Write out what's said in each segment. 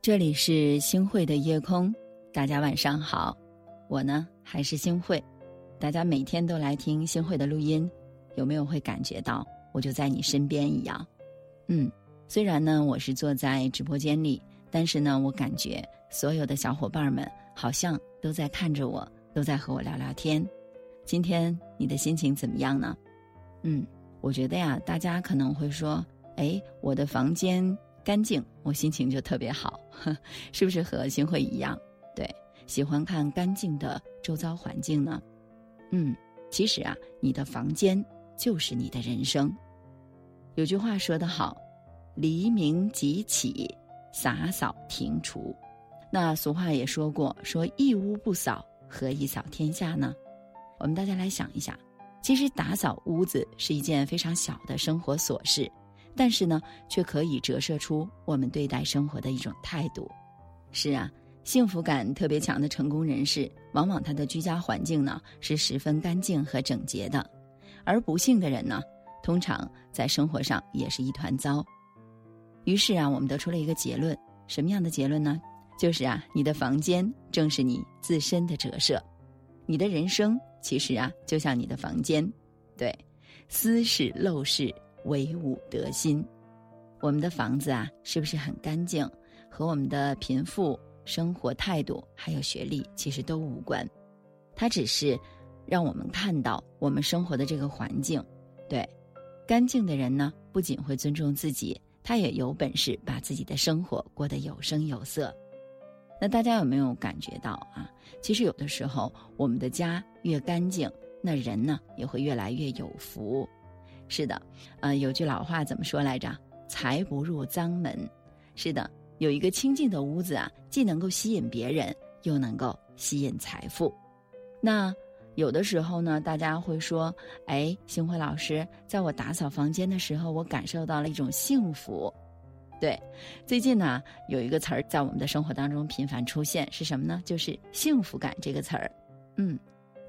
这里是星汇的夜空，大家晚上好，我呢还是星汇，大家每天都来听星汇的录音，有没有会感觉到我就在你身边一样？嗯，虽然呢我是坐在直播间里，但是呢我感觉所有的小伙伴们好像都在看着我，都在和我聊聊天。今天你的心情怎么样呢？嗯，我觉得呀，大家可能会说，哎，我的房间。干净，我心情就特别好，是不是和新会一样？对，喜欢看干净的周遭环境呢。嗯，其实啊，你的房间就是你的人生。有句话说得好：“黎明即起，洒扫庭除。”那俗话也说过：“说一屋不扫，何以扫天下呢？”我们大家来想一下，其实打扫屋子是一件非常小的生活琐事。但是呢，却可以折射出我们对待生活的一种态度。是啊，幸福感特别强的成功人士，往往他的居家环境呢是十分干净和整洁的；而不幸的人呢，通常在生活上也是一团糟。于是啊，我们得出了一个结论：什么样的结论呢？就是啊，你的房间正是你自身的折射，你的人生其实啊，就像你的房间。对，私事陋室。唯吾德心，我们的房子啊，是不是很干净？和我们的贫富、生活态度还有学历其实都无关，它只是让我们看到我们生活的这个环境。对，干净的人呢，不仅会尊重自己，他也有本事把自己的生活过得有声有色。那大家有没有感觉到啊？其实有的时候，我们的家越干净，那人呢也会越来越有福。是的，呃，有句老话怎么说来着？“财不入脏门。”是的，有一个清静的屋子啊，既能够吸引别人，又能够吸引财富。那有的时候呢，大家会说：“哎，星辉老师，在我打扫房间的时候，我感受到了一种幸福。”对，最近呢，有一个词儿在我们的生活当中频繁出现，是什么呢？就是“幸福感”这个词儿。嗯。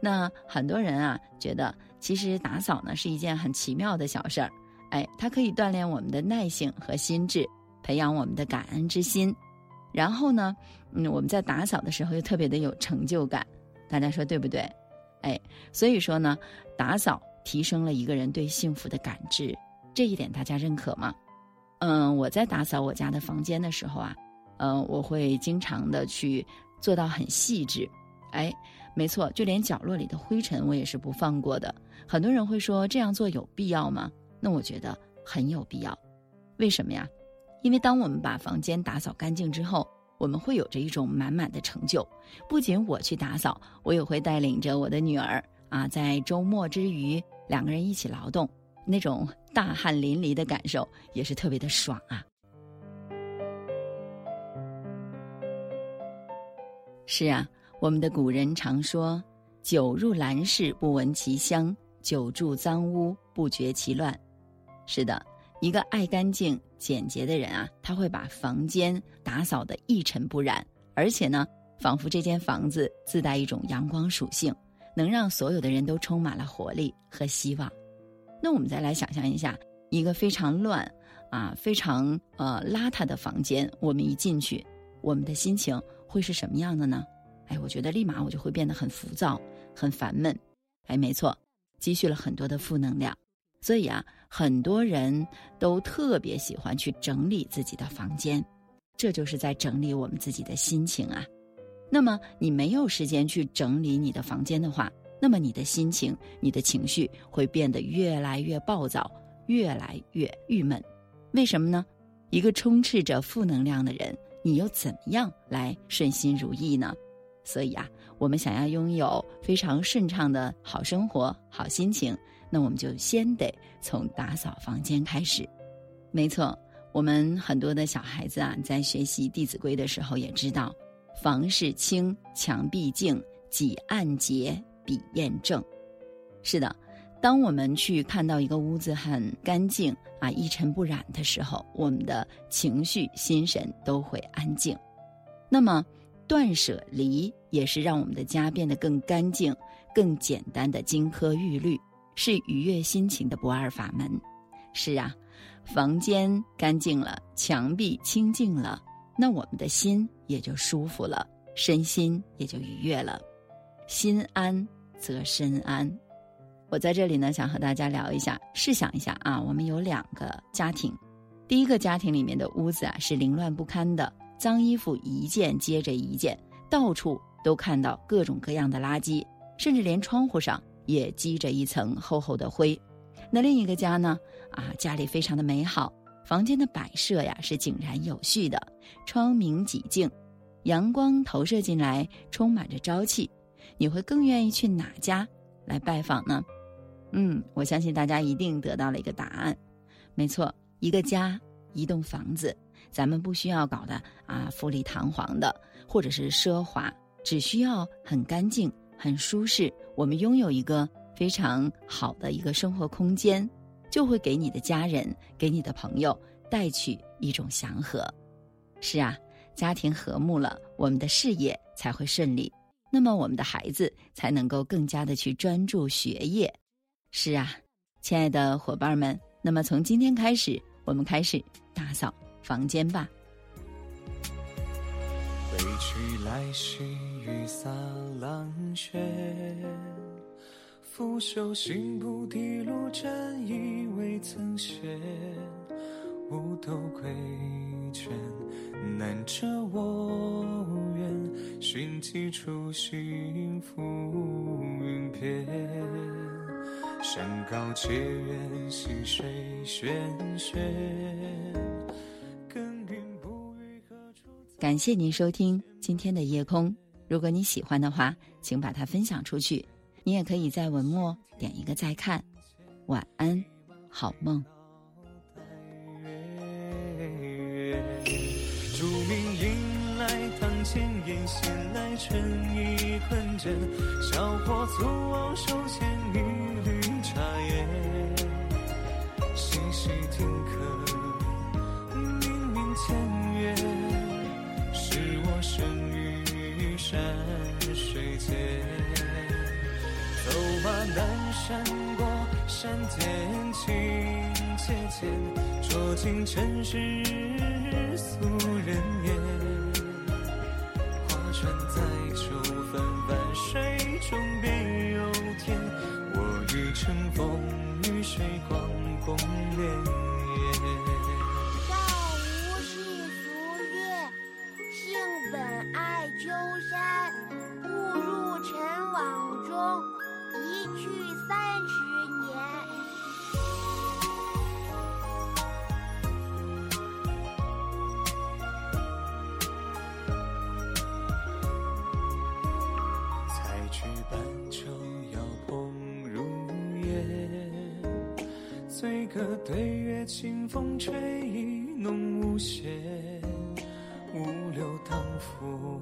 那很多人啊，觉得其实打扫呢是一件很奇妙的小事儿，哎，它可以锻炼我们的耐性和心智，培养我们的感恩之心。然后呢，嗯，我们在打扫的时候又特别的有成就感，大家说对不对？哎，所以说呢，打扫提升了一个人对幸福的感知，这一点大家认可吗？嗯，我在打扫我家的房间的时候啊，嗯，我会经常的去做到很细致，哎。没错，就连角落里的灰尘我也是不放过的。很多人会说这样做有必要吗？那我觉得很有必要。为什么呀？因为当我们把房间打扫干净之后，我们会有着一种满满的成就。不仅我去打扫，我也会带领着我的女儿啊，在周末之余两个人一起劳动，那种大汗淋漓的感受也是特别的爽啊。是啊。我们的古人常说：“久入兰室不闻其香，久住脏屋不觉其乱。”是的，一个爱干净、简洁的人啊，他会把房间打扫得一尘不染，而且呢，仿佛这间房子自带一种阳光属性，能让所有的人都充满了活力和希望。那我们再来想象一下，一个非常乱啊、非常呃邋遢的房间，我们一进去，我们的心情会是什么样的呢？哎，我觉得立马我就会变得很浮躁、很烦闷。哎，没错，积蓄了很多的负能量。所以啊，很多人都特别喜欢去整理自己的房间，这就是在整理我们自己的心情啊。那么你没有时间去整理你的房间的话，那么你的心情、你的情绪会变得越来越暴躁，越来越郁闷。为什么呢？一个充斥着负能量的人，你又怎么样来顺心如意呢？所以啊，我们想要拥有非常顺畅的好生活、好心情，那我们就先得从打扫房间开始。没错，我们很多的小孩子啊，在学习《弟子规》的时候也知道：房事清，墙壁净，几案洁，笔砚正。是的，当我们去看到一个屋子很干净啊、一尘不染的时候，我们的情绪、心神都会安静。那么，断舍离也是让我们的家变得更干净、更简单的金科玉律，是愉悦心情的不二法门。是啊，房间干净了，墙壁清净了，那我们的心也就舒服了，身心也就愉悦了。心安则身安。我在这里呢，想和大家聊一下。试想一下啊，我们有两个家庭，第一个家庭里面的屋子啊是凌乱不堪的，脏衣服一件接着一件，到处都看到各种各样的垃圾，甚至连窗户上也积着一层厚厚的灰。那另一个家呢，啊，家里非常的美好，房间的摆设呀是井然有序的，窗明几净，阳光投射进来，充满着朝气。你会更愿意去哪家来拜访呢？嗯，我相信大家一定得到了一个答案。没错，一个家，一栋房子，咱们不需要搞得啊富丽堂皇的，或者是奢华，只需要很干净、很舒适。我们拥有一个非常好的一个生活空间，就会给你的家人、给你的朋友带去一种祥和。是啊，家庭和睦了，我们的事业才会顺利，那么我们的孩子才能够更加的去专注学业。是啊，亲爱的伙伴们，那么从今天开始，我们开始打扫房间吧。归去来兮，雨洒狼血，拂袖行不提路，沾衣未曾歇。五斗归卷，难遮我愿，寻几处幸福云边。山高且远，溪水喧喧。感谢您收听今天的夜空。如果你喜欢的话，请把它分享出去。你也可以在文末点一个再看。晚安，好梦。竹明迎来堂前烟，闲来春意困倦。小伙粗傲手牵一。南酌尽尘世俗人言。划船载舟，泛泛水中别有天。我欲乘风与水，广共潋。醉歌对月，清风吹，意浓无限。五柳当浮，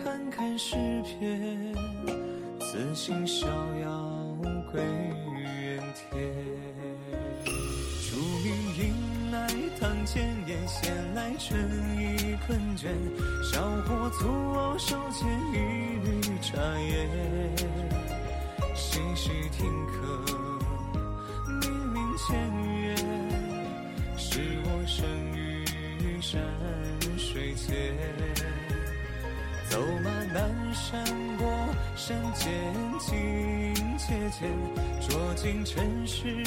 看看诗篇。此心逍遥，归原天。竹明迎来堂前燕，闲来春意困倦。小火粗熬，手牵一缕茶烟。细细听客。千月，是我生于山水间。走马南山过，山间清且浅，酌尽尘世。